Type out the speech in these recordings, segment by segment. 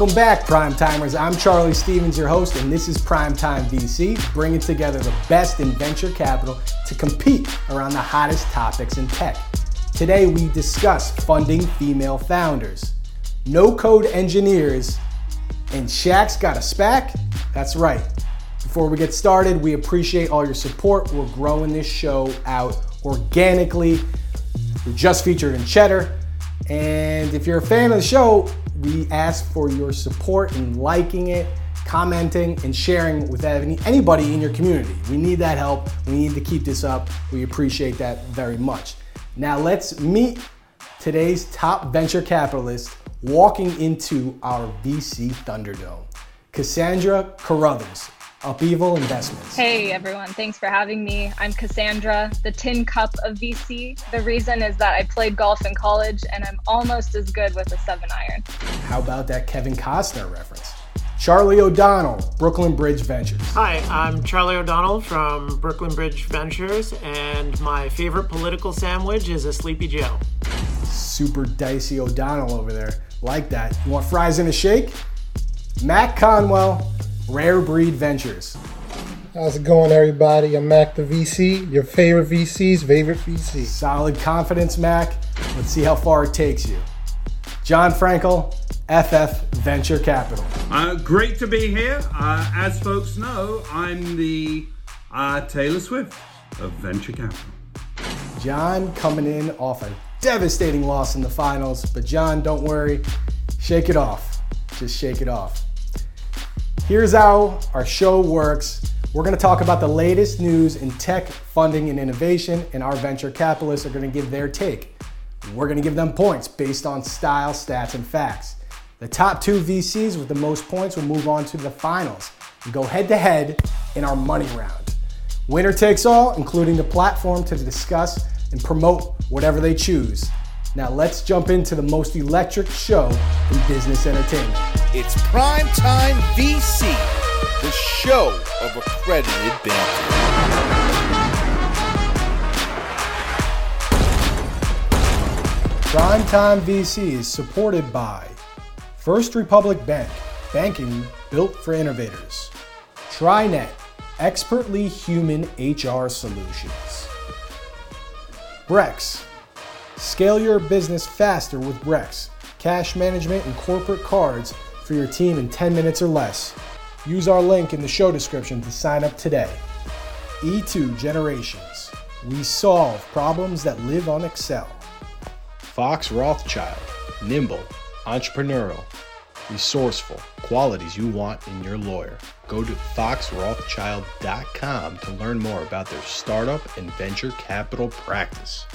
Welcome back, Prime Timers. I'm Charlie Stevens, your host, and this is Primetime VC, bringing together the best in venture capital to compete around the hottest topics in tech. Today, we discuss funding female founders, no code engineers, and Shaq's got a SPAC? That's right. Before we get started, we appreciate all your support. We're growing this show out organically. We're just featured in Cheddar. And if you're a fan of the show, we ask for your support in liking it, commenting, and sharing with any, anybody in your community. We need that help. We need to keep this up. We appreciate that very much. Now, let's meet today's top venture capitalist walking into our VC Thunderdome. Cassandra Carruthers, Upheaval Investments. Hey everyone, thanks for having me. I'm Cassandra, the tin cup of VC. The reason is that I played golf in college and I'm almost as good with a seven iron. How about that Kevin Costner reference? Charlie O'Donnell, Brooklyn Bridge Ventures. Hi, I'm Charlie O'Donnell from Brooklyn Bridge Ventures, and my favorite political sandwich is a Sleepy Joe. Super dicey O'Donnell over there. Like that. You want fries in a shake? Mac Conwell, Rare Breed Ventures. How's it going, everybody? I'm Mac the VC, your favorite VC's favorite VC. Solid confidence, Mac. Let's see how far it takes you. John Frankel, FF Venture Capital. Uh, great to be here. Uh, as folks know, I'm the uh, Taylor Swift of Venture Capital. John coming in off a devastating loss in the finals, but John, don't worry, shake it off. Just shake it off. Here's how our show works. We're going to talk about the latest news in tech, funding, and innovation, and our venture capitalists are going to give their take. We're going to give them points based on style, stats, and facts. The top two VCs with the most points will move on to the finals and go head to head in our money round. Winner takes all, including the platform to discuss and promote whatever they choose. Now let's jump into the most electric show in business entertainment. It's Primetime VC, the show of accredited banter. Primetime VC is supported by First Republic Bank, banking built for innovators. TriNet, expertly human HR solutions. Brex, scale your business faster with Brex, cash management and corporate cards for your team in 10 minutes or less. Use our link in the show description to sign up today. E2 Generations, we solve problems that live on Excel. Fox Rothschild, nimble, entrepreneurial, resourceful, qualities you want in your lawyer. Go to foxrothschild.com to learn more about their startup and venture capital practice.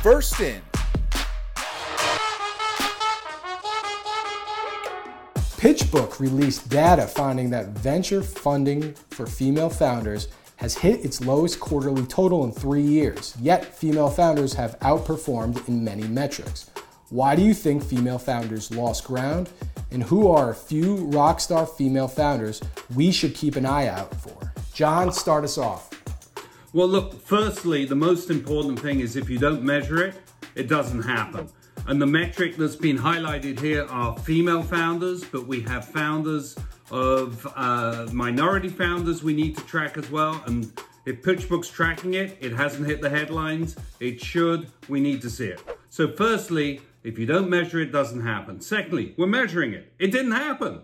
First in, PitchBook released data finding that venture funding for female founders has hit its lowest quarterly total in three years, yet female founders have outperformed in many metrics. Why do you think female founders lost ground? And who are a few rockstar female founders we should keep an eye out for? John, start us off. Well, look, firstly, the most important thing is if you don't measure it, it doesn't happen. And the metric that's been highlighted here are female founders, but we have founders of uh, minority founders we need to track as well. And if PitchBook's tracking it, it hasn't hit the headlines. It should. We need to see it. So, firstly, if you don't measure it, it doesn't happen. Secondly, we're measuring it. It didn't happen.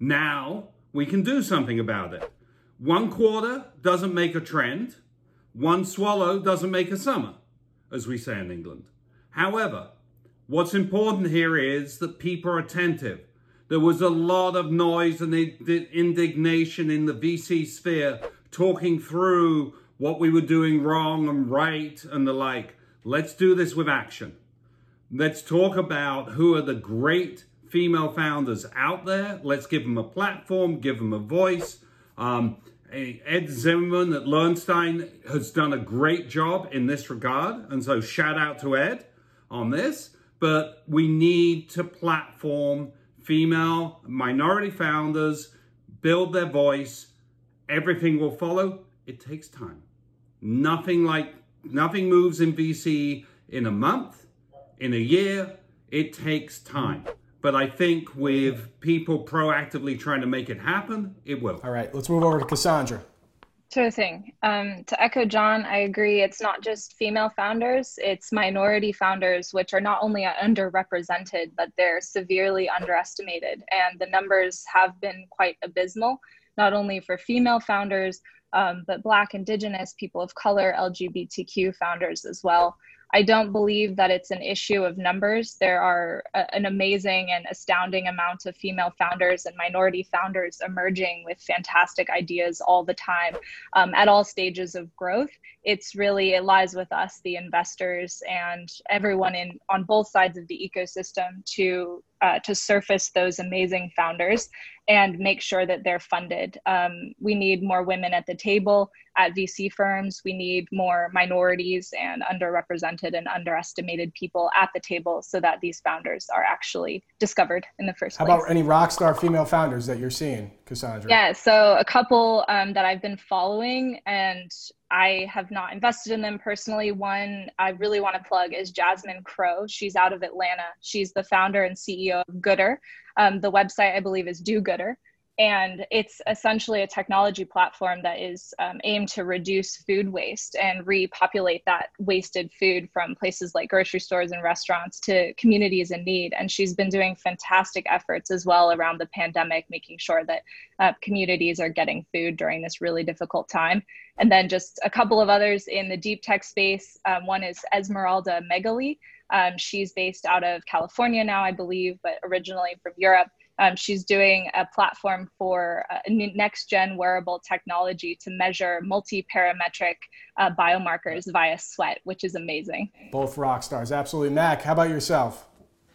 Now we can do something about it. One quarter doesn't make a trend. One swallow doesn't make a summer, as we say in England. However, what's important here is that people are attentive. There was a lot of noise and indignation in the VC sphere talking through what we were doing wrong and right and the like. Let's do this with action. Let's talk about who are the great female founders out there. Let's give them a platform, give them a voice. Um, Ed Zimmerman at Lowenstein has done a great job in this regard. And so shout out to Ed on this. But we need to platform female minority founders, build their voice. Everything will follow. It takes time. Nothing like, nothing moves in VC in a month, in a year. It takes time. But I think with people proactively trying to make it happen, it will. All right, let's move over to Cassandra. Sure thing. Um, to echo John, I agree. It's not just female founders, it's minority founders, which are not only underrepresented, but they're severely underestimated. And the numbers have been quite abysmal, not only for female founders, um, but Black, Indigenous, people of color, LGBTQ founders as well. I don't believe that it's an issue of numbers. There are a, an amazing and astounding amount of female founders and minority founders emerging with fantastic ideas all the time um, at all stages of growth. It's really, it lies with us, the investors, and everyone in on both sides of the ecosystem to uh, to surface those amazing founders and make sure that they're funded. Um, we need more women at the table at VC firms. We need more minorities and underrepresented and underestimated people at the table so that these founders are actually discovered in the first How place. How about any rock star female founders that you're seeing, Cassandra? Yeah, so a couple um, that I've been following and I have not invested in them personally. One I really want to plug is Jasmine Crowe. She's out of Atlanta. She's the founder and CEO of Goodr. Um, the website, I believe, is Do Gooder. And it's essentially a technology platform that is um, aimed to reduce food waste and repopulate that wasted food from places like grocery stores and restaurants to communities in need. And she's been doing fantastic efforts as well around the pandemic, making sure that uh, communities are getting food during this really difficult time. And then just a couple of others in the deep tech space. Um, one is Esmeralda Megally. Um, she's based out of California now, I believe, but originally from Europe. Um, she's doing a platform for uh, next gen wearable technology to measure multi parametric uh, biomarkers via sweat, which is amazing. Both rock stars, absolutely. Mac, how about yourself?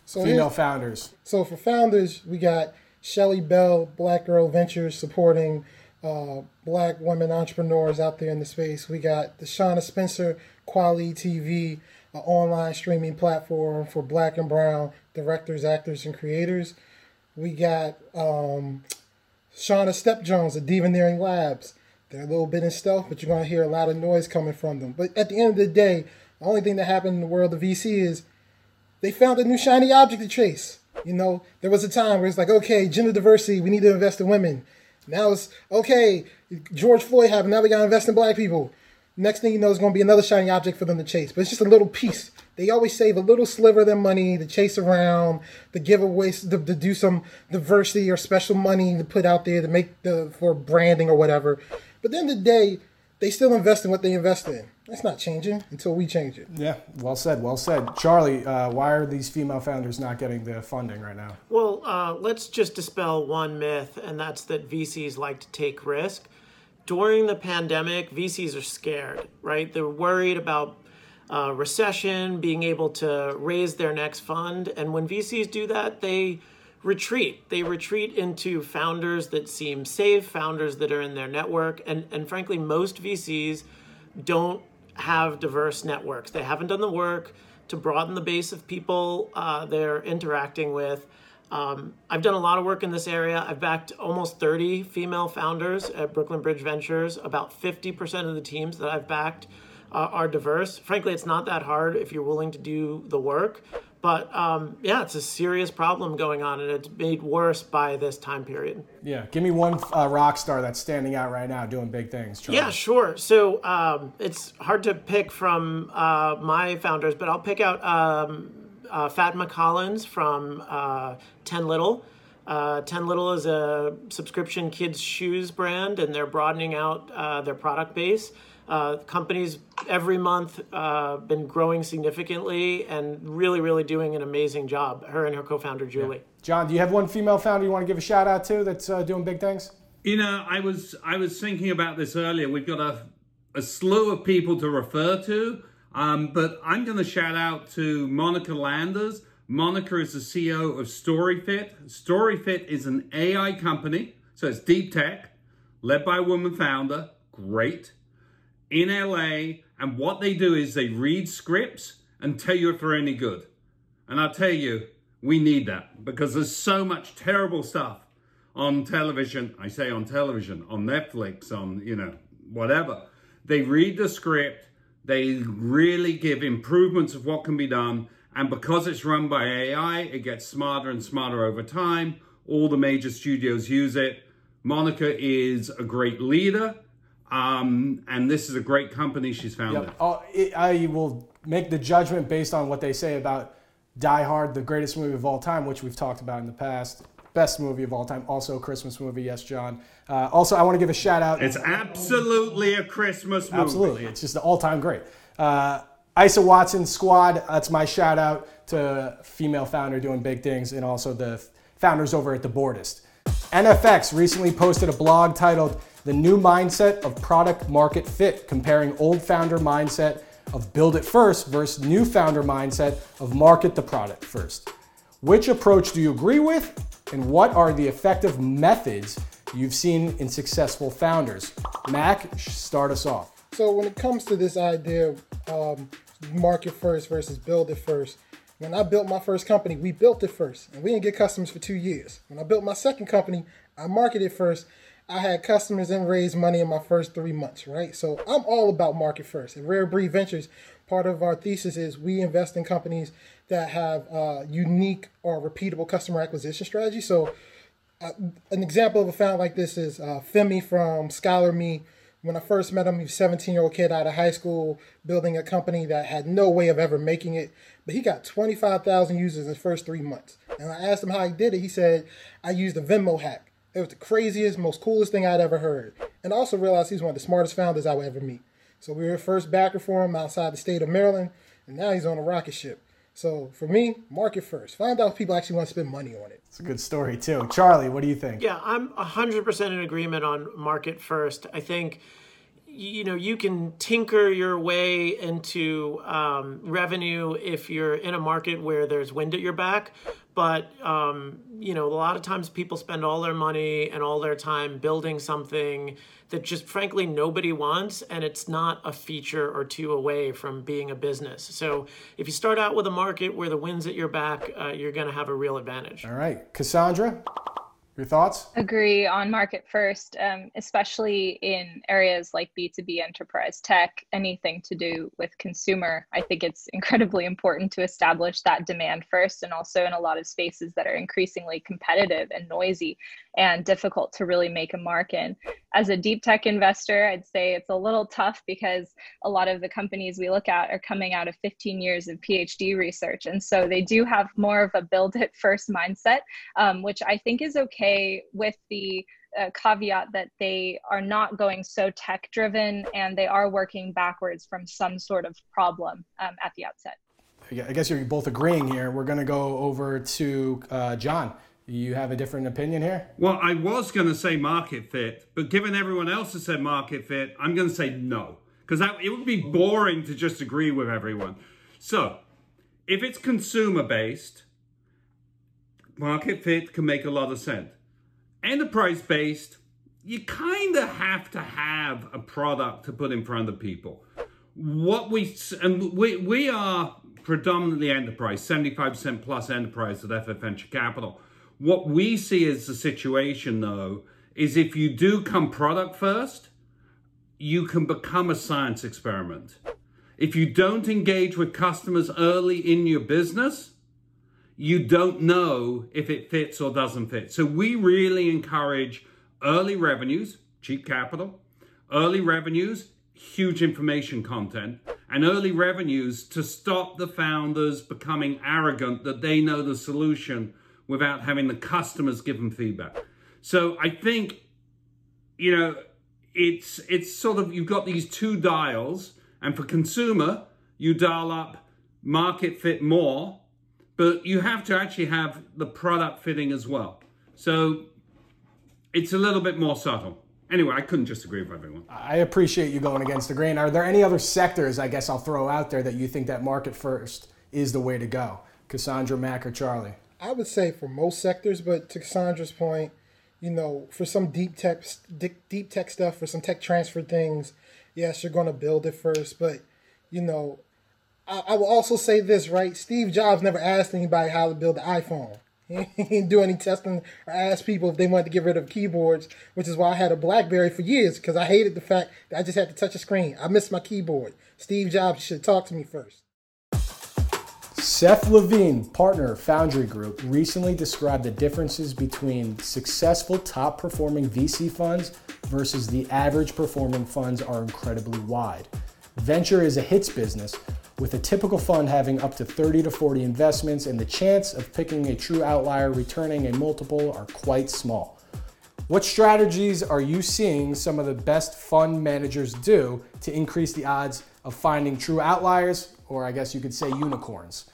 So Female founders. So for founders, we got Shelly Bell, Black Girl Ventures, supporting uh, black women entrepreneurs out there in the space. We got DeShuna Spencer Kweli TV, an online streaming platform for black and brown directors, actors, and creators. We got um, Shauna Step Jones at Devoneering Labs. They're a little bit in stealth, but you're going to hear a lot of noise coming from them. But at the end of the day, the only thing that happened in the world of VC is they found a new shiny object to chase. You know, there was a time where it's like, okay, gender diversity, we need to invest in women. Now it's okay, George Floyd happened, now we got to invest in black people. Next thing you know, it's going to be another shiny object for them to chase. But it's just a little piece. They always save a little sliver of their money to chase around, to give away, to, to do some diversity or special money to put out there to make the for branding or whatever. But then the, the day, they still invest in what they invest in. That's not changing until we change it. Yeah, well said, well said. Charlie, uh, why are these female founders not getting the funding right now? Well, uh, let's just dispel one myth, and that's that VCs like to take risk during the pandemic, VCs are scared, right? They're worried about uh, recession, being able to raise their next fund. And when VCs do that, they retreat. They retreat into founders that seem safe, founders that are in their network. And, and frankly, most VCs don't have diverse networks. They haven't done the work to broaden the base of people uh, they're interacting with. Um, I've done a lot of work in this area. I've backed almost 30 female founders at Brooklyn Bridge Ventures. About 50% of the teams that I've backed uh, are diverse. Frankly, it's not that hard if you're willing to do the work. But um, yeah, it's a serious problem going on, and it's made worse by this time period. Yeah, give me one uh, rock star that's standing out right now doing big things. Charlie. Yeah, sure. So um, it's hard to pick from uh, my founders, but I'll pick out um, uh, Fatma Collins from uh, 10 Little. Uh, 10 Little is a subscription kids shoes brand, and they're broadening out uh, their product base. Uh, companies every month uh, been growing significantly and really, really doing an amazing job. Her and her co-founder Julie. Yeah. John, do you have one female founder you want to give a shout out to that's uh, doing big things? You know, I was I was thinking about this earlier. We've got a a slew of people to refer to. Um, but I'm going to shout out to Monica Landers. Monica is the CEO of StoryFit. StoryFit is an AI company, so it's deep tech, led by a woman founder, great, in LA. And what they do is they read scripts and tell you if they're any good. And I'll tell you, we need that because there's so much terrible stuff on television. I say on television, on Netflix, on, you know, whatever. They read the script they really give improvements of what can be done. And because it's run by AI, it gets smarter and smarter over time. All the major studios use it. Monica is a great leader. Um, and this is a great company she's founded. Yep. Oh, it, I will make the judgment based on what they say about Die Hard, the greatest movie of all time, which we've talked about in the past. Best movie of all time. Also, a Christmas movie. Yes, John. Uh, also, I want to give a shout out. It's absolutely a Christmas movie. Absolutely. It's just an all time great. Uh, Isa Watson Squad. That's my shout out to female founder doing big things and also the founders over at The Boardist. NFX recently posted a blog titled The New Mindset of Product Market Fit, comparing old founder mindset of build it first versus new founder mindset of market the product first. Which approach do you agree with? And what are the effective methods you've seen in successful founders? Mac, start us off. So when it comes to this idea of um, market first versus build it first, when I built my first company, we built it first, and we didn't get customers for two years. When I built my second company, I marketed first. I had customers and raised money in my first three months, right? So I'm all about market first. At Rare Breed Ventures, part of our thesis is we invest in companies that have uh, unique or repeatable customer acquisition strategy. So uh, an example of a founder like this is uh, Femi from Scholar Me when I first met him, he was a 17 year old kid out of high school building a company that had no way of ever making it. But he got 25,000 users in his first three months. And I asked him how he did it. He said, I used a Venmo hack. It was the craziest, most coolest thing I'd ever heard. And I also realized he's one of the smartest founders I would ever meet. So we were first backer for him outside the state of Maryland. And now he's on a rocket ship. So for me, market first. Find out if people actually want to spend money on it. It's a good story too. Charlie, what do you think? Yeah, I'm 100% in agreement on market first. I think you know you can tinker your way into um, revenue if you're in a market where there's wind at your back. But um, you know a lot of times people spend all their money and all their time building something that just frankly nobody wants and it's not a feature or two away from being a business. So if you start out with a market where the wind's at your back uh, you're going to have a real advantage. All right. Cassandra your thoughts? Agree on market first, um, especially in areas like B2B enterprise tech, anything to do with consumer. I think it's incredibly important to establish that demand first, and also in a lot of spaces that are increasingly competitive and noisy and difficult to really make a mark in. As a deep tech investor, I'd say it's a little tough because a lot of the companies we look at are coming out of 15 years of PhD research. And so they do have more of a build it first mindset, um, which I think is okay with the uh, caveat that they are not going so tech driven and they are working backwards from some sort of problem um, at the outset. I guess you're both agreeing here. We're going to go over to uh, John. You have a different opinion here? Well, I was going to say market fit, but given everyone else has said market fit, I'm going to say no. Because it would be boring to just agree with everyone. So, if it's consumer based, market fit can make a lot of sense. Enterprise based, you kind of have to have a product to put in front of people. What we, and we, we are predominantly enterprise, 75% plus enterprise at FF Venture Capital. What we see as the situation, though, is if you do come product first, you can become a science experiment. If you don't engage with customers early in your business, you don't know if it fits or doesn't fit. So we really encourage early revenues, cheap capital, early revenues, huge information content, and early revenues to stop the founders becoming arrogant that they know the solution without having the customers give them feedback. So I think, you know, it's it's sort of you've got these two dials, and for consumer, you dial up market fit more, but you have to actually have the product fitting as well. So it's a little bit more subtle. Anyway, I couldn't just agree with everyone. I appreciate you going against the grain. Are there any other sectors, I guess I'll throw out there, that you think that market first is the way to go? Cassandra, Mac, or Charlie? I would say for most sectors, but to Cassandra's point, you know, for some deep tech, deep, tech stuff, for some tech transfer things, yes, you're going to build it first. But you know, I, I, will also say this, right? Steve Jobs never asked anybody how to build the iPhone. He didn't do any testing or ask people if they wanted to get rid of keyboards, which is why I had a BlackBerry for years because I hated the fact that I just had to touch a screen. I missed my keyboard. Steve Jobs should talk to me first. Seth Levine, partner Foundry Group, recently described the differences between successful top performing VC funds versus the average performing funds are incredibly wide. Venture is a hits business, with a typical fund having up to 30 to 40 investments, and the chance of picking a true outlier returning a multiple are quite small. What strategies are you seeing some of the best fund managers do to increase the odds of finding true outliers, or I guess you could say unicorns?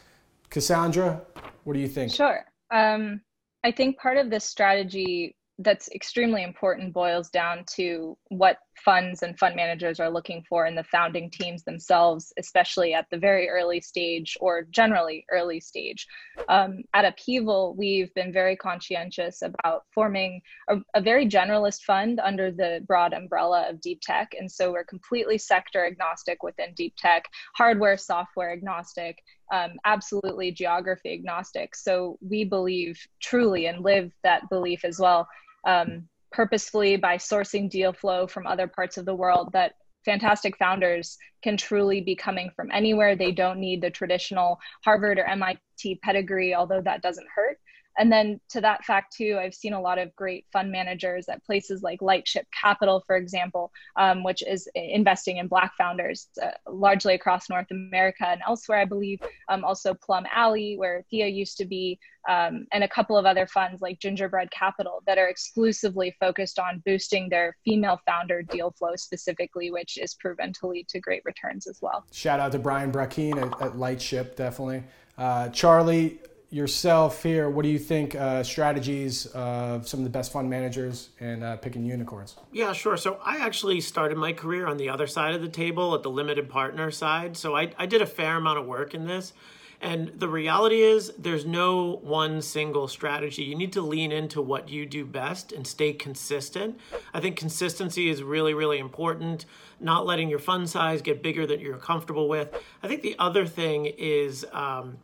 Cassandra, what do you think? Sure. Um, I think part of this strategy that's extremely important boils down to what funds and fund managers are looking for in the founding teams themselves, especially at the very early stage or generally early stage. Um, at Upheaval, we've been very conscientious about forming a, a, very generalist fund under the broad umbrella of deep tech. And so we're completely sector agnostic within deep tech, hardware, software agnostic, um, absolutely geography agnostic. So we believe truly and live that belief as well um, purposefully by sourcing deal flow from other parts of the world that fantastic founders can truly be coming from anywhere. They don't need the traditional Harvard or MIT pedigree, although that doesn't hurt. And then to that fact, too, I've seen a lot of great fund managers at places like Lightship Capital, for example, um, which is investing in Black founders uh, largely across North America and elsewhere, I believe. Um, also, Plum Alley, where Thea used to be, um, and a couple of other funds like Gingerbread Capital that are exclusively focused on boosting their female founder deal flow specifically, which is proven to lead to great returns as well. Shout out to Brian Brackeen at, at Lightship, definitely. Uh, Charlie, yourself here, what do you think uh, strategies of some of the best fund managers and uh, picking unicorns? Yeah, sure. So I actually started my career on the other side of the table at the limited partner side. So I, I did a fair amount of work in this. And the reality is, there's no one single strategy. You need to lean into what you do best and stay consistent. I think consistency is really, really important. Not letting your fund size get bigger than you're comfortable with. I think the other thing is, um,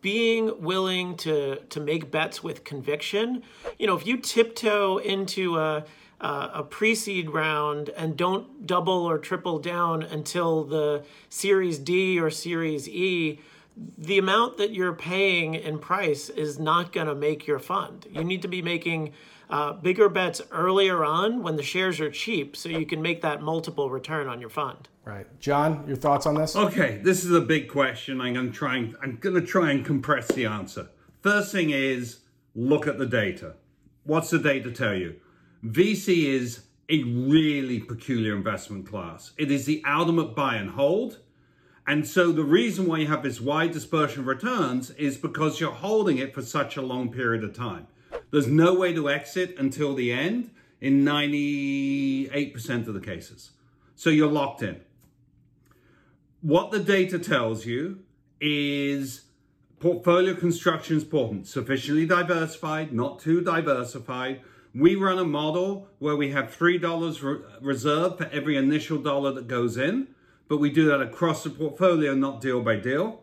being willing to to make bets with conviction. You know, if you tiptoe into a a pre-seed round and don't double or triple down until the Series D or Series E, the amount that you're paying in price is not going to make your fund. You need to be making uh, bigger bets earlier on when the shares are cheap so you can make that multiple return on your fund. Right. John, your thoughts on this? Okay, this is a big question. I'm to try and, I'm to try and compress the answer. First thing is look at the data. What's the data tell you? VC is a really peculiar investment class. It is the ultimate buy and hold. And so the reason why you have this wide dispersion of returns is because you're holding it for such a long period of time. There's no way to exit until the end in 98% of the cases. So you're locked in. What the data tells you is portfolio construction is important, sufficiently diversified, not too diversified. We run a model where we have $3 re- reserved for every initial dollar that goes in, but we do that across the portfolio, not deal by deal.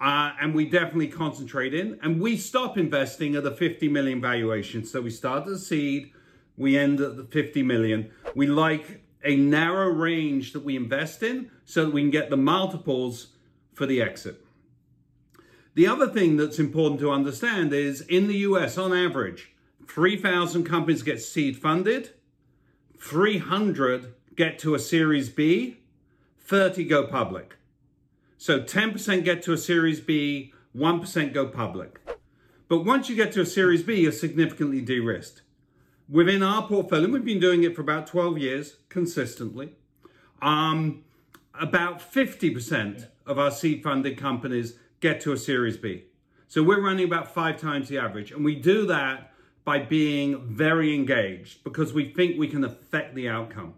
Uh, and we definitely concentrate in. And we stop investing at the 50 million valuation. So we start at the seed, we end at the 50 million. We like a narrow range that we invest in so that we can get the multiples for the exit. The other thing that's important to understand is in the US, on average, 3,000 companies get seed funded, 300 get to a Series B, 30 go public. So 10% get to a Series B, 1% go public. But once you get to a Series B, you're significantly de risked. Within our portfolio, we've been doing it for about 12 years consistently. Um, about 50% of our seed funded companies get to a Series B. So we're running about five times the average. And we do that by being very engaged because we think we can affect the outcome.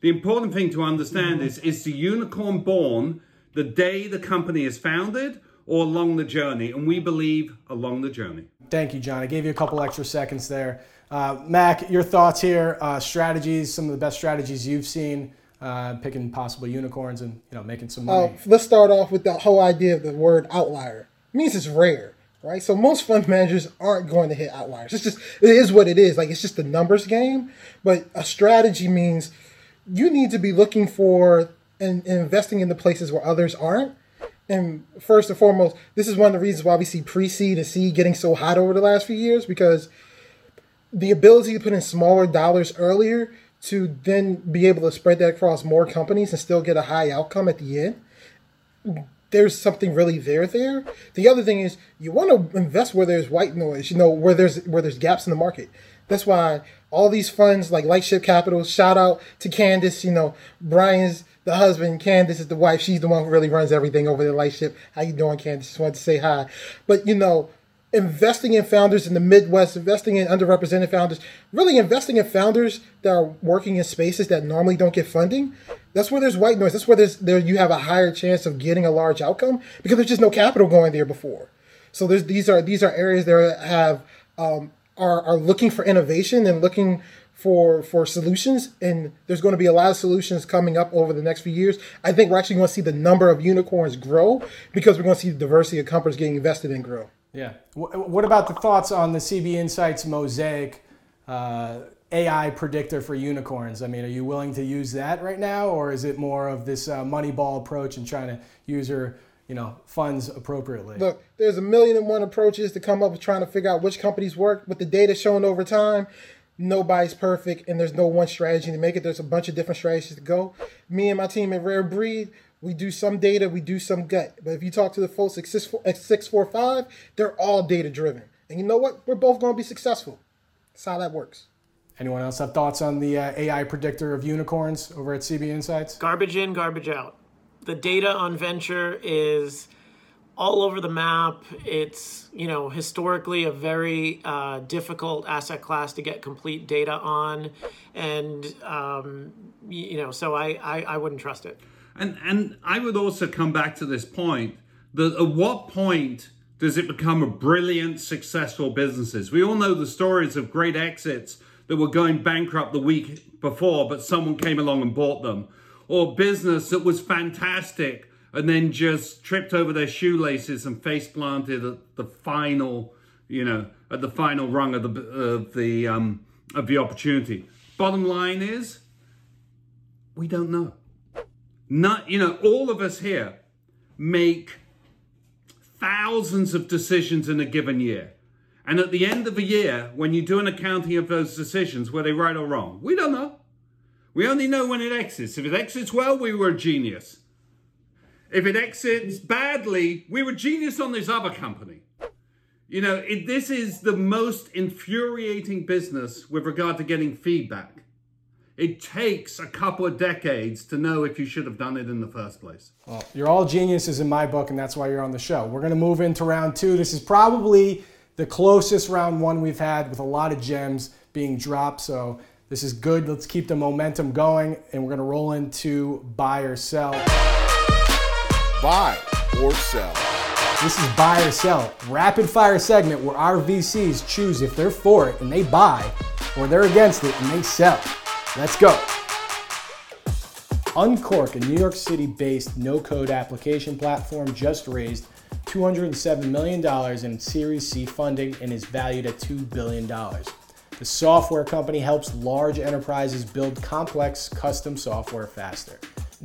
The important thing to understand is is the unicorn born the day the company is founded or along the journey? And we believe along the journey. Thank you, John. I gave you a couple extra seconds there. Uh, Mac, your thoughts here, uh, strategies, some of the best strategies you've seen. Uh, picking possible unicorns and you know making some money. Uh, let's start off with the whole idea of the word outlier. It means it's rare, right? So most fund managers aren't going to hit outliers. It's just it is what it is. Like it's just a numbers game. But a strategy means you need to be looking for and, and investing in the places where others aren't and first and foremost, this is one of the reasons why we see pre-seed and seed getting so hot over the last few years because the ability to put in smaller dollars earlier to then be able to spread that across more companies and still get a high outcome at the end. There's something really there there. The other thing is you want to invest where there's white noise, you know, where there's where there's gaps in the market. That's why all these funds like Lightship Capital, shout out to Candace, you know, Brian's the husband, Candace is the wife. She's the one who really runs everything over the Lightship. How you doing, Candace? Just wanted to say hi. But you know, investing in founders in the Midwest, investing in underrepresented founders, really investing in founders that are working in spaces that normally don't get funding. That's where there's white noise. That's where there's there you have a higher chance of getting a large outcome because there's just no capital going there before. So there's these are these are areas that have um, are are looking for innovation and looking for for solutions and there's going to be a lot of solutions coming up over the next few years. I think we're actually going to see the number of unicorns grow because we're going to see the diversity of companies getting invested in grow. Yeah. What about the thoughts on the cb insights mosaic uh, ai predictor for unicorns? I mean are you willing to use that right now or is it more of this uh, moneyball approach and trying to use your you know funds appropriately? Look there's a million and one approaches to come up with trying to figure out which companies work with the data shown over time nobody's perfect and there's no one strategy to make it. There's a bunch of different strategies to go. Me and my team at Rare Breed, we do some data, we do some gut. But if you talk to the folks at 645, they're all data driven. And you know what? We're both going to be successful. That's how that works. Anyone else have thoughts on the uh, AI predictor of unicorns over at CB Insights? Garbage in, garbage out. The data on venture is all over the map. It's you know historically a very uh, difficult asset class to get complete data on, and um, you know so I, I I wouldn't trust it. And and I would also come back to this point that at what point does it become a brilliant, successful businesses? We all know the stories of great exits that were going bankrupt the week before, but someone came along and bought them, or business that was fantastic and then just tripped over their shoelaces and face planted at the final, you know, at the final rung of the of the um, of the opportunity. Bottom line is, we don't know. Not, you know, all of us here make thousands of decisions in a given year. And at the end of a year, when you do an accounting of those decisions, were they right or wrong? We don't know. We only know when it exits. If it exits well, we were a genius. If it exits badly, we were genius on this other company. You know, it, this is the most infuriating business with regard to getting feedback. It takes a couple of decades to know if you should have done it in the first place. Well, you're all geniuses in my book, and that's why you're on the show. We're going to move into round two. This is probably the closest round one we've had with a lot of gems being dropped. So this is good. Let's keep the momentum going, and we're going to roll into buy or sell buy or sell. This is buy or sell, rapid fire segment where our VCs choose if they're for it and they buy, or they're against it and they sell. Let's go. Unqork, a New York City based no code application platform, just raised $207 million in Series C funding and is valued at $2 billion. The software company helps large enterprises build complex custom software faster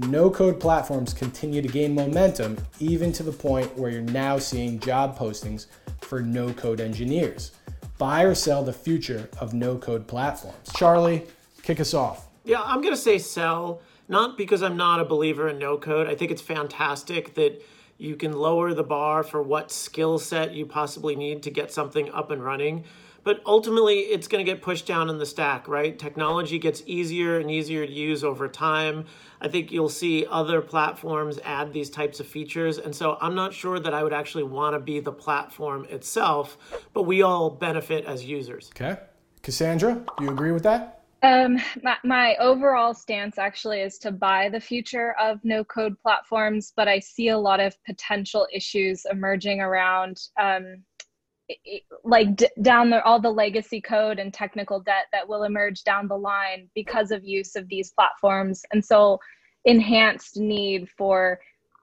no code platforms continue to gain momentum, even to the point where you're now seeing job postings for no code engineers. Buy or sell the future of no code platforms. Charlie, kick us off. Yeah, I'm going to say sell, not because I'm not a believer in no code. I think it's fantastic that you can lower the bar for what skill set you possibly need to get something up and running but ultimately it's going to get pushed down in the stack, right? Technology gets easier and easier to use over time. I think you'll see other platforms add these types of features. And so I'm not sure that I would actually want to be the platform itself, but we all benefit as users. Okay. Cassandra, do you agree with that? Um, my, my overall stance actually is to buy the future of no code platforms, but I see a lot of potential issues emerging around um, like d- down the all the legacy code and technical debt that will emerge down the line because of use of these platforms and so enhanced need for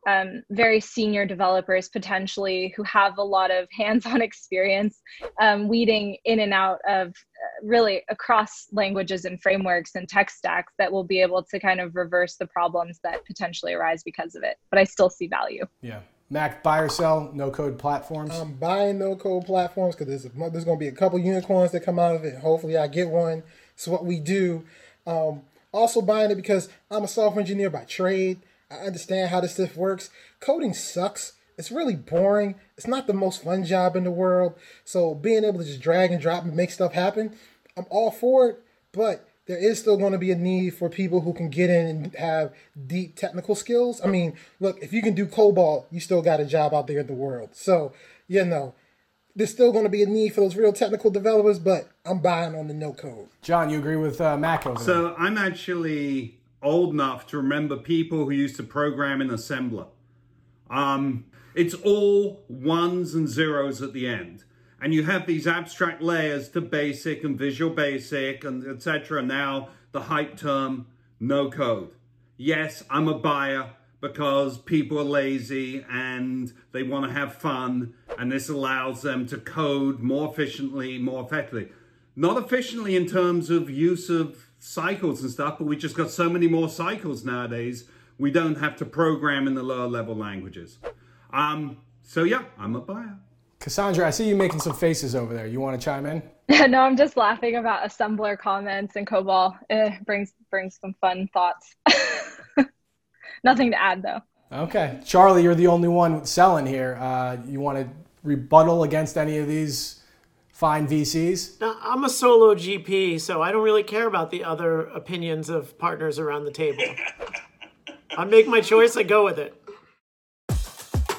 um, very senior developers potentially who have a lot of hands-on experience um, weeding in and out of uh, really across languages and frameworks and tech stacks that will be able to kind of reverse the problems that potentially arise because of it. But i still see value. Yeah Mac, buy or sell no code platforms? I'm buying no code platforms because there's, there's going to be a couple unicorns that come out of it. Hopefully, I get one. It's what we do. Um, also, buying it because I'm a software engineer by trade. I understand how this stuff works. Coding sucks. It's really boring. It's not the most fun job in the world. So, being able to just drag and drop and make stuff happen, I'm all for it. But there is still going to be a need for people who can get in and have deep technical skills. I mean, look, if you can do COBOL, you still got a job out there in the world. So, you know, there's still going to be a need for those real technical developers, but I'm buying on the no code. John, you agree with uh, Mac over So I'm actually old enough to remember people who used to program in assembler. Um, it's all ones and zeros at the end and you have these abstract layers to basic and visual basic and etc now the hype term no code. Yes i'm a buyer because people are lazy and they want to have fun and this allows them to code more efficiently more effectively. Not efficiently in terms of use of cycles and stuff but we just got so many more cycles nowadays we don't have to program in the lower level languages. Um, so yeah i'm a buyer Cassandra, I see you making some faces over there. You want to chime in? no, I'm just laughing about assembler comments and COBOL. It brings brings some fun thoughts. Nothing to add though. Okay, Charlie, you're the only one selling here. Uh, you want to rebuttal against any of these fine VCs? Now, I'm a solo GP, so I don't really care about the other opinions of partners around the table. I make my choice. I go with it.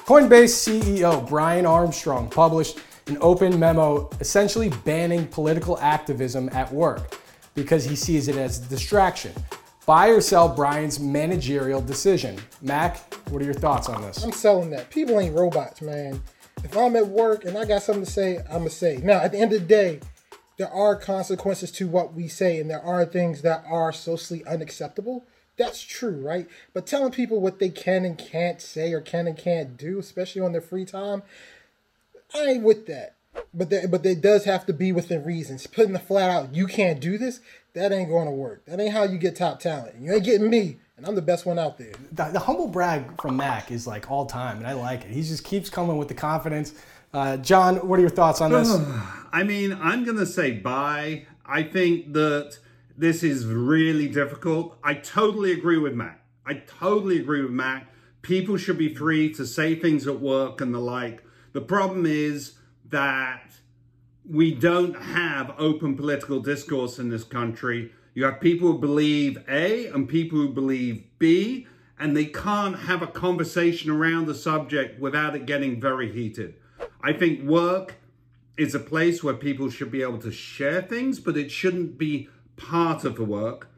Coinbase CEO Brian Armstrong published an open memo essentially banning political activism at work because he sees it as a distraction. Buy or sell Brian's managerial decision. Mac, what are your thoughts on this? I'm selling that. People ain't robots, man. If I'm at work and I got something to say, I'm going to say. Now, at the end of the day, there are consequences to what we say, and there are things that are socially unacceptable. That's true, right? But telling people what they can and can't say or can and can't do, especially on their free time, I ain't with that. But there, but it does have to be within reasons. Putting the flat out, you can't do this, that ain't going to work. That ain't how you get top talent. You ain't getting me, and I'm the best one out there. The, the humble brag from Mac is like all time, and I like it. He just keeps coming with the confidence. Uh, John, what are your thoughts on this? I mean, I'm going to say bye. I think that this is really difficult. I totally agree with Matt. I totally agree with Matt. People should be free to say things at work and the like. The problem is that we don't have open political discourse in this country. You have people who believe A and people who believe B, and they can't have a conversation around the subject without it getting very heated. I think work is a place where people should be able to share things, but it shouldn't be part of the work.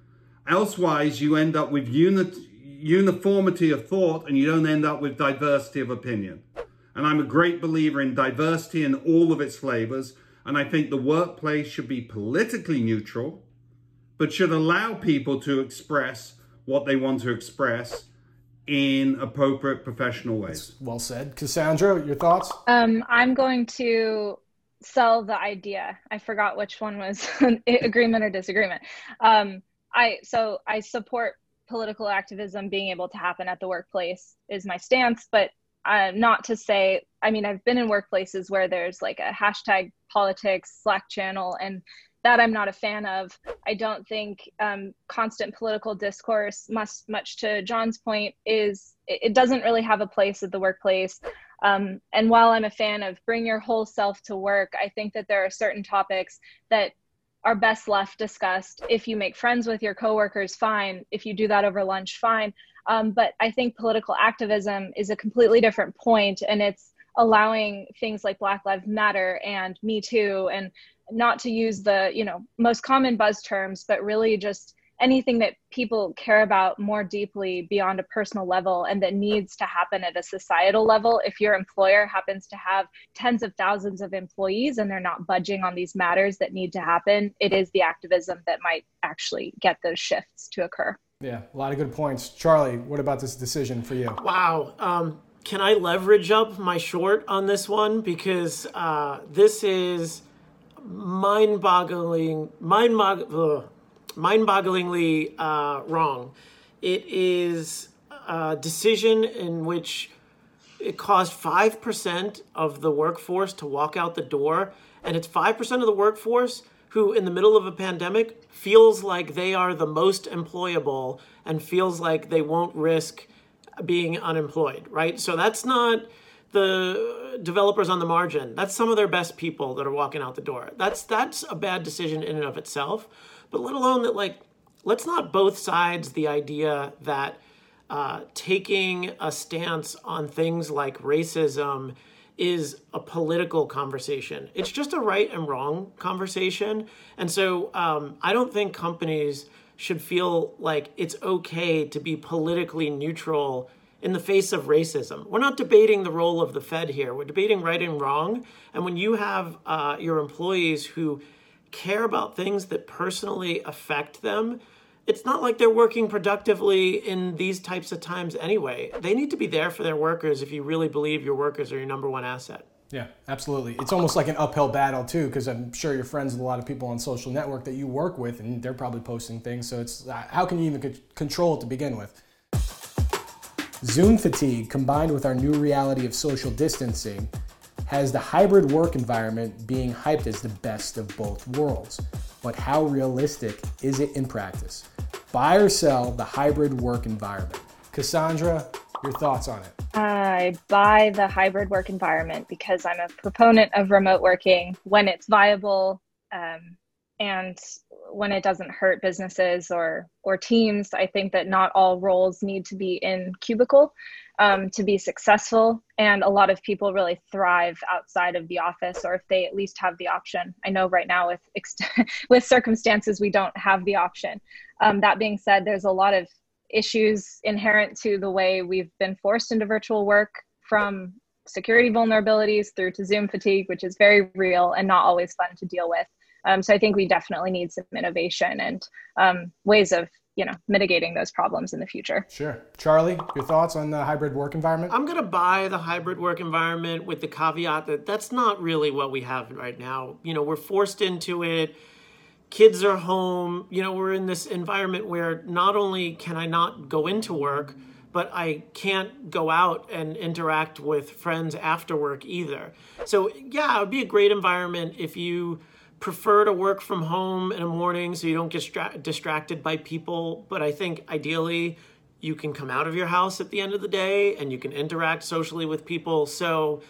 Elsewise, you end up with unit, uniformity of thought and you don't end up with diversity of opinion. And I'm a great believer in diversity in all of its flavors. And I think the workplace should be politically neutral, but should allow people to express what they want to express in appropriate professional ways. Well said. Cassandra, your thoughts? Um, I'm going to sell the idea. I forgot which one was agreement or disagreement. Um, I so I support political activism being able to happen at the workplace is my stance, but uh, not to say. I mean, I've been in workplaces where there's like a hashtag politics Slack channel, and that I'm not a fan of. I don't think um, constant political discourse, must much to John's point, is it doesn't really have a place at the workplace. Um, and while I'm a fan of bring your whole self to work, I think that there are certain topics that are best left discussed. If you make friends with your coworkers, fine. If you do that over lunch, fine. Um, but I think political activism is a completely different point, and it's allowing things like Black Lives Matter and Me Too, and not to use the you know most common buzz terms, but really just anything that people care about more deeply beyond a personal level and that needs to happen at a societal level. If your employer happens to have tens of thousands of employees and they're not budging on these matters that need to happen it is the activism that might actually get those shifts to occur. Yeah a lot of good points. Charlie what about this decision for you? Wow um, can i leverage up my short on this one because uh, this is mind-boggling mind-boggling mind-bogglingly uh, wrong. It is a decision in which it caused 5% of the workforce to walk out the door. And it's 5% of the workforce who, in the middle of a pandemic, feels like they are the most employable and feels like they won't risk being unemployed, right? So that's not the developers on the margin. That's some of their best people that are walking out the door. That's that's a bad decision in and of itself. But let alone that, like, let's not both sides the idea that uh, taking a stance on things like racism is a political conversation. It's just a right and wrong conversation. And so um, I don't think companies should feel like it's okay to be politically neutral in the face of racism. We're not debating the role of the Fed here. We're debating right and wrong. And when you have uh, your employees who care about things that personally affect them, it's not like they're working productively in these types of times anyway. They need to be there for their workers if you really believe your workers are your number one asset. Yeah, absolutely. It's almost like an uphill battle too, because I'm sure you're friends with a lot of people on social network that you work with, and they're probably posting things. So it's uh, how can you even control it to begin with? Zoom fatigue, combined with our new reality of social distancing, has the hybrid work environment being hyped as the best of both worlds. But how realistic is it in practice? Buy or sell the hybrid work environment? Cassandra, your thoughts on it? I buy the hybrid work environment because I'm a proponent of remote working when it's viable um, and when it doesn't hurt businesses or or teams. I think that not all roles need to be in cubicle um, to be successful and a lot of people really thrive outside of the office or if they at least have the option. I know right now with with circumstances we don't have the option. Um, that being said there's a lot of issues inherent to the way we've been forced into virtual work from security vulnerabilities through to zoom fatigue which is very real and not always fun to deal with um, so I think we definitely need some innovation and um, ways of you know mitigating those problems in the future. Sure, Charlie, your thoughts on the hybrid work environment? I'm going to buy the hybrid work environment with the caveat that that's not really what we have right now. You know, we're forced into it. Kids are home. You know, we're in this environment where not only can I not go into work, but I can't go out and interact with friends after work either. So, yeah, it would be a great environment if you prefer to work from home in the morning so you don't get stra- distracted by people. But I think ideally, you can come out of your house at the end of the day and you can interact socially with people. So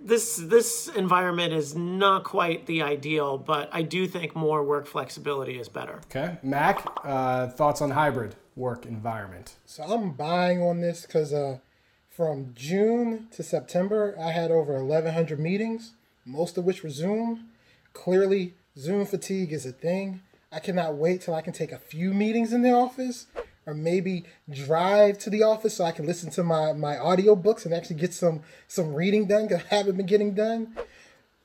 this this environment is not quite the ideal, but I do think more work flexibility is better. Okay, Mac, uh, thoughts on hybrid work environment? So I'm buying on this because uh, from June to September, I had over 1,100 meetings, most of which were Zoom. Clearly, Zoom fatigue is a thing. I cannot wait till I can take a few meetings in the office or maybe drive to the office so I can listen to my, my audiobooks and actually get some some reading done because I haven't been getting done.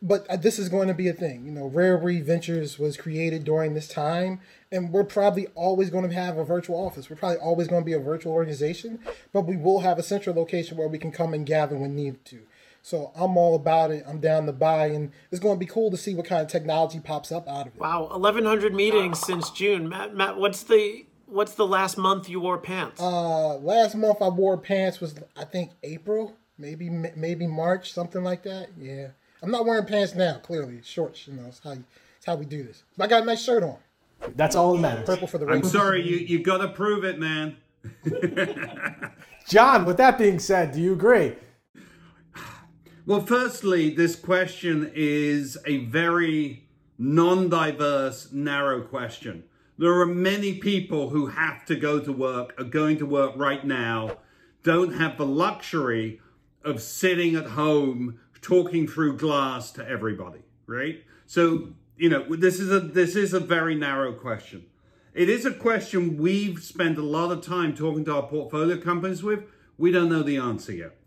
But uh, this is going to be a thing. You know, Rare Breed Ventures was created during this time, and we're probably always going to have a virtual office. We're probably always going to be a virtual organization, but we will have a central location where we can come and gather when needed to. So I'm all about it. I'm down to buy, and it's going to be cool to see what kind of technology pops up out of it. Wow, 1,100 meetings since June. Matt, Matt, what's the what's the last month you wore pants? Uh, last month I wore pants was I think April, maybe maybe March, something like that. Yeah, I'm not wearing pants now. Clearly, shorts. You know, it's how you, it's how we do this. But I got a nice shirt on. That's all that matters. Purple for the. I'm sorry, you you got to prove it, man. John, with that being said, do you agree? Well, firstly, this question is a very non diverse, narrow question. There are many people who have to go to work, are going to work right now, don't have the luxury of sitting at home talking through glass to everybody, right? So, you know, this is a this is a very narrow question. It is a question we've spent a lot of time talking to our portfolio companies with. We don't know the answer yet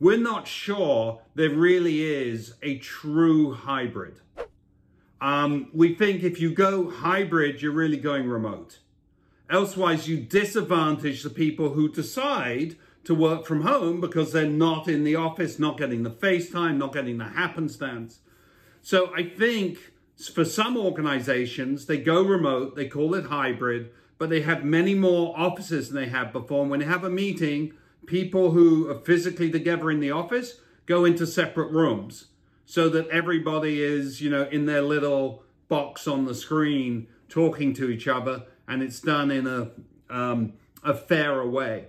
we're not sure there really is a true hybrid. Um, we think if you go hybrid, you're really going remote. Elsewise, you disadvantage the people who decide to work from home because they're not in the office, not getting the FaceTime, not getting the happenstance. So I think for some organizations, they go remote, they call it hybrid, but they have many more offices than they had before. And when they have a meeting, people who are physically together in the office go into separate rooms so that everybody is, you know, in their little box on the screen talking to each other and it's done in a, um, a fairer way.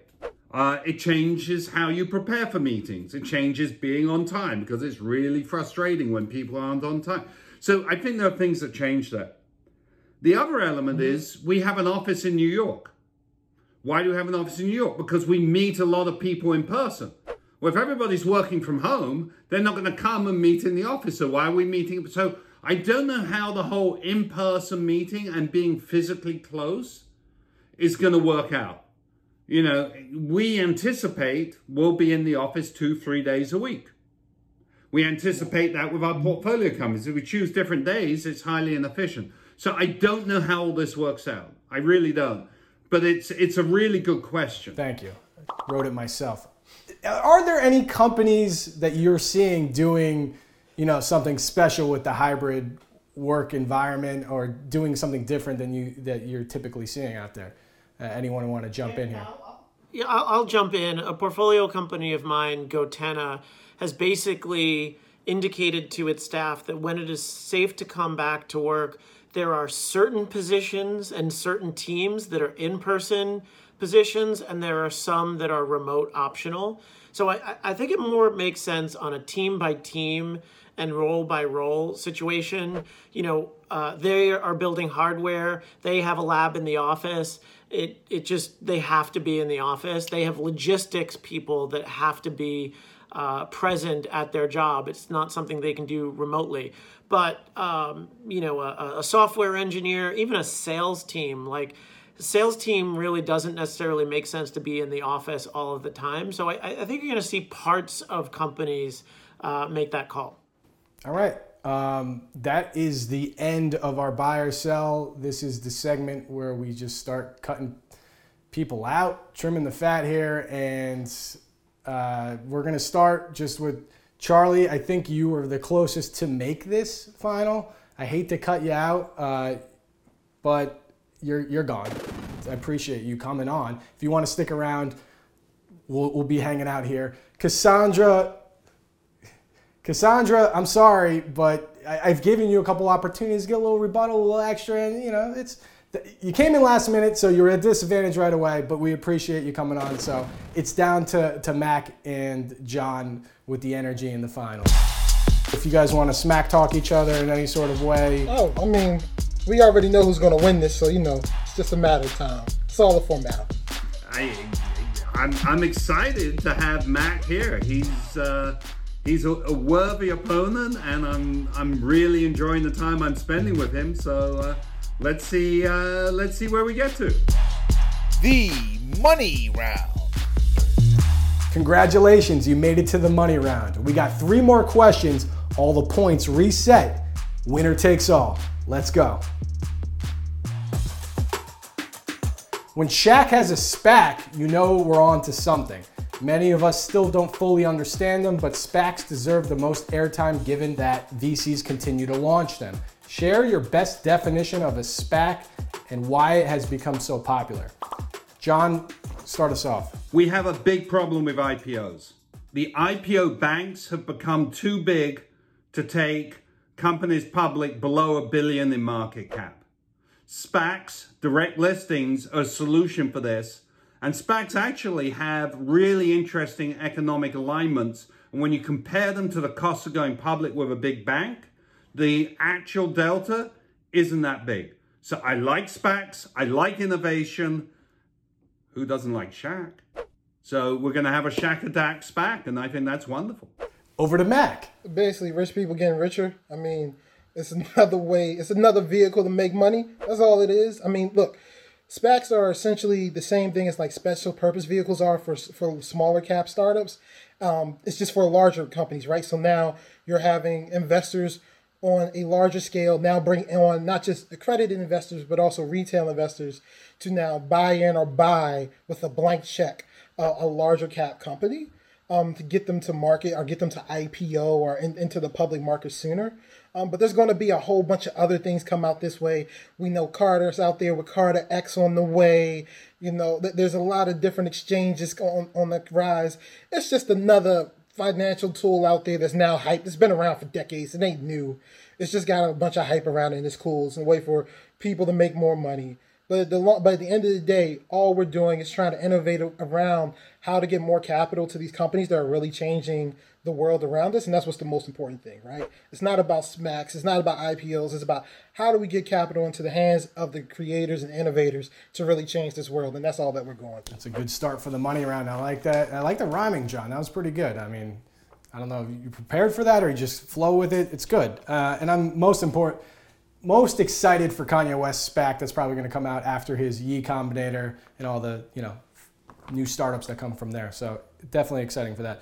Uh, it changes how you prepare for meetings. It changes being on time because it's really frustrating when people aren't on time. So I think there are things that change there. The other element mm-hmm. is we have an office in New York. Why do we have an office in New York? Because we meet a lot of people in person. Well, if everybody's working from home, they're not going to come and meet in the office. So why are we meeting? So I don't know how the whole in-person meeting and being physically close is going to work out. You know, we anticipate we'll be in the office two, three days a week. We anticipate that with our portfolio companies. If we choose different days, it's highly inefficient. So I don't know how all this works out. I really don't. But it's it's a really good question. Thank you. Wrote it myself. Are there any companies that you're seeing doing, you know, something special with the hybrid work environment or doing something different than you that you're typically seeing out there? Uh, anyone want to jump in here? Yeah, I'll, I'll jump in. A portfolio company of mine, Gotenna, has basically indicated to its staff that when it is safe to come back to work, there are certain positions and certain teams that are in person positions, and there are some that are remote optional. So I, I think it more makes sense on a team by team and role by role situation. You know, uh, they are building hardware, they have a lab in the office. It, it just, they have to be in the office. They have logistics people that have to be uh, present at their job. It's not something they can do remotely. But um, you know, a, a, software engineer, even a sales team, like sales team really doesn't necessarily make sense to be in the office all of the time. So I, I think you're going to see parts of companies uh, make that call. All right. Um, that is the end of our buy or sell. This is the segment where we just start cutting people out, trimming the fat here, and uh, we're going to start just with Charlie. I think you were the closest to make this final. I hate to cut you out, uh, but you're you're gone. I appreciate you coming on. If you want to stick around, we'll, we'll be hanging out here. Cassandra, Cassandra, I'm sorry, but I, have given you a couple opportunities to get a little rebuttal, a little extra, and you know it's you came in last minute, so you're at a disadvantage right away, but we appreciate you coming on. So it's down to, to Mac and John with the energy in the final. If you guys want to smack talk each other in any sort of way. Oh, I mean, we already know who's going to win this, so you know, it's just a matter of time. It's all a formality. I, I'm, I'm excited to have Mac here. He's uh, he's a, a, worthy opponent, and I'm I'm really enjoying the time I'm spending with him. So. Uh, let's see uh, let's see where we get to. The money round. Congratulations, you made it to the money round. We got three more questions, all the points reset. Winner takes all. Let's go. When Shaq has a SPAC, you know we're on to something. Many of us still don't fully understand them, but SPACs deserve the most airtime given that VCs continue to launch them. Share your best definition of a SPAC and why it has become so popular. John, start us off. We have a big problem with IPOs. The IPO banks have become too big to take companies public below a billion in market cap. SPACs, direct listings, are a solution for this. And SPACs actually have really interesting economic alignments. And when you compare them to the cost of going public with a big bank, the actual delta isn't that big. So I like SPACs, I like innovation. Who doesn't like Shaq? So we're going to have a Shaq Attack SPAC, and I think that's wonderful. Over to Mac. Basically, rich people getting richer. I mean, it's another way, it's another vehicle to make money. That's all it is. I mean, look, SPACs are essentially the same thing as like special purpose vehicles are for, for smaller cap startups. Um, it's just for larger companies, right? So now you're having investors on a larger scale now bring on not just accredited investors but also retail investors to now buy in or buy with a blank check uh, a larger cap company um, to get them to market or get them to IPO or in, into the public market sooner. Um, but there's going to be a whole bunch of other things come out this way. We know Carta's out there with CartaX on the way. You know, th- there's a lot of different exchanges on, on the rise. It's just another financial tool out there that's now hyped. It's been around for decades. It ain't new. It's just got a bunch of hype around it and it's cool. It's a way for people to make more money. But the but at the end of the day, all we're doing is trying to innovate around how to get more capital to these companies that are really changing the world around us, and that's what's the most important thing, right? It's not about SPACs, it's not about IPOs, it's about how do we get capital into the hands of the creators and innovators to really change this world, and that's all that we're going through. That's a good start for the money round. I like that. I like the rhyming, John. That was pretty good. I mean, I don't know if you prepared for that or you just flow with it. It's good. Uh, and I'm most important most excited for Kanye West's SPAC that's probably going to come out after his Y Combinator and all the you know new startups that come from there. So definitely exciting for that.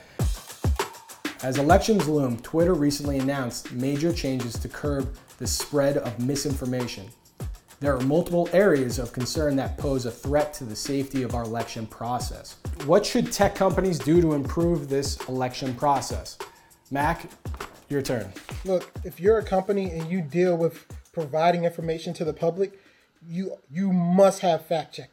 As elections loom, Twitter recently announced major changes to curb the spread of misinformation. There are multiple areas of concern that pose a threat to the safety of our election process. What should tech companies do to improve this election process? Mac, your turn. Look, if you're a company and you deal with providing information to the public, you you must have fact check.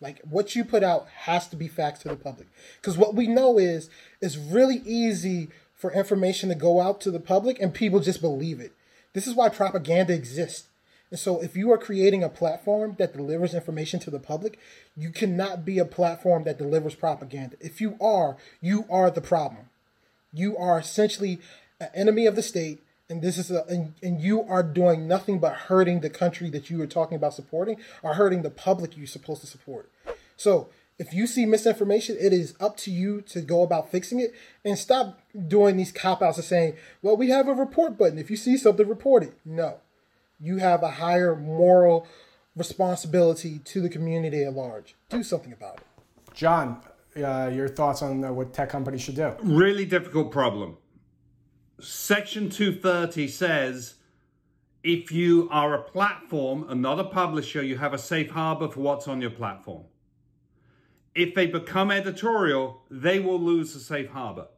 Like what you put out has to be facts to the public. Because what we know is it's really easy for information to go out to the public and people just believe it. This is why propaganda exists. And so if you are creating a platform that delivers information to the public, you cannot be a platform that delivers propaganda. If you are, you are the problem. You are essentially an enemy of the state and this is a and, and you are doing nothing but hurting the country that you are talking about supporting or hurting the public you're supposed to support. So if you see misinformation it is up to you to go about fixing it and stop doing these cop-outs of saying well we have a report button. If you see something report it. No. You have a higher moral responsibility to the community at large. Do something about it. John uh, your thoughts on uh, what tech companies should do? Really difficult problem Section 230 says if you are a platform and not a publisher, you have a safe harbor for what's on your platform. If they become editorial, they will lose the safe harbor.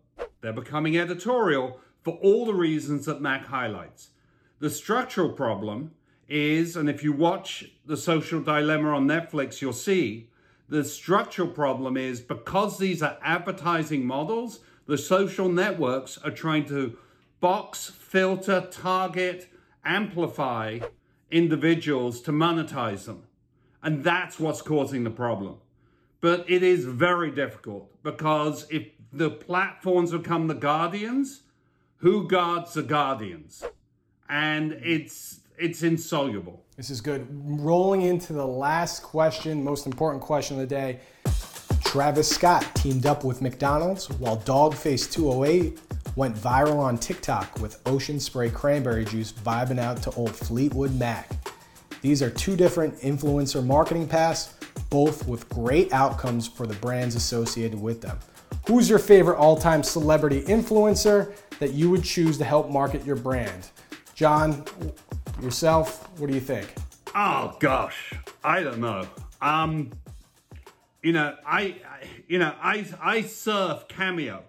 They're becoming editorial for all the reasons that Mac highlights. The structural problem is, and if you watch The Social Dilemma on Netflix, you'll see the structural problem is because these are advertising models, the social networks are trying to box, filter, target, amplify individuals to monetize them. And that's what's causing the problem. But it is very difficult because if the platforms become the guardians, who guards the guardians? And it's it's insoluble. This is good. Rolling into the last question, most important question of the day. Travis Scott teamed up with McDonald's while Dogface 208 went viral on TikTok with Ocean Spray Cranberry Juice vibing out to old Fleetwood Mac. These are two different influencer marketing paths, both with great outcomes for the brands associated with them. Who's your favorite all time celebrity influencer that you would choose to help market your brand? John, yourself, what do you think? Oh gosh, I don't know. Um, you know, I, I you know, I I surf Cameo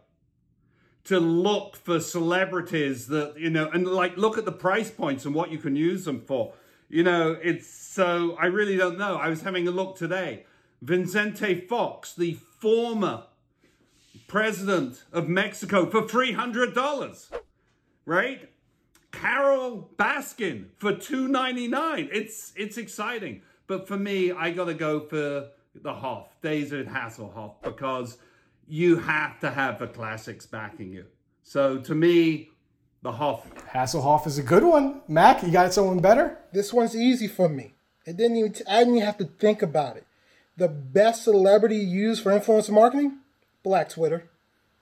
to look for celebrities that, you know, and like look at the price points and what you can use them for. You know, it's so, I really don't know. I was having a look today. Vincente Fox, the former president of Mexico, for $300, right? Carole Baskin for $2.99. It's, it's exciting. But for me, I got to go for the Hoff, David Hasselhoff, because you have to have the classics backing you. So to me, the Hoff. Hasselhoff is a good one. Mac, you got someone better? This one's easy for me. It didn't even. I didn't even have to think about it. The best celebrity used for influencer marketing, Black Twitter.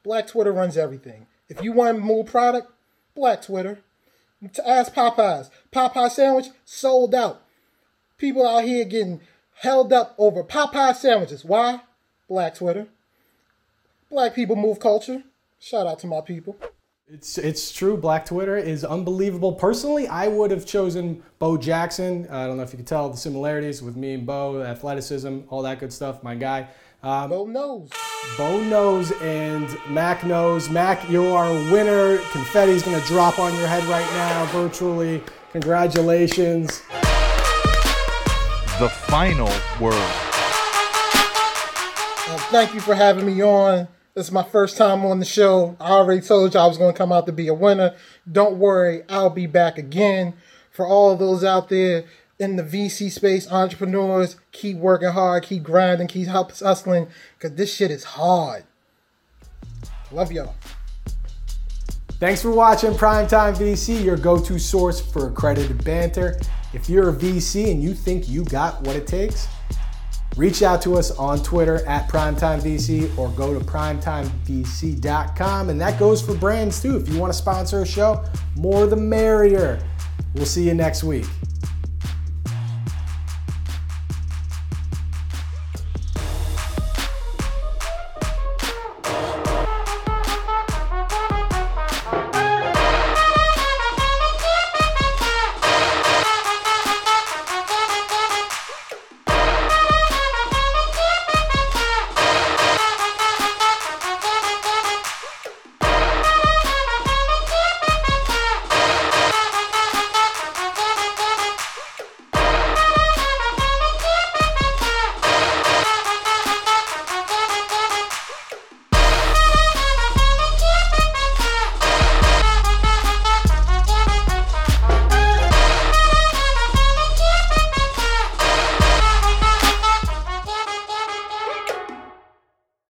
Black Twitter runs everything. If you want more product, Black Twitter. To ask Popeyes, Popeye sandwich sold out. People out here getting held up over Popeye sandwiches. Why? Black Twitter. Black people move culture. Shout out to my people. It's it's true. Black Twitter is unbelievable. Personally, I would have chosen Bo Jackson. I don't know if you can tell the similarities with me and Bo, athleticism, all that good stuff. My guy. Um, Bo knows. Bo knows and Mac knows. Mac, you are a winner. Confetti's going to drop on your head right now virtually. Congratulations. The final word. Uh, thank you for having me on. This is my first time on the show. I already told you I was going to come out to be a winner. Don't worry, I'll be back again. For all those out there in the VC space, entrepreneurs, keep working hard, keep grinding, keep hustling, because this shit is hard. Love y'all. Thanks for watching Primetime VC, your go to source for accredited banter. If you're a VC and you think you got what it takes, Reach out to us on Twitter at PrimetimeVC or go to primetimevc.com. And that goes for brands too. If you want to sponsor a show, more the merrier. We'll see you next week.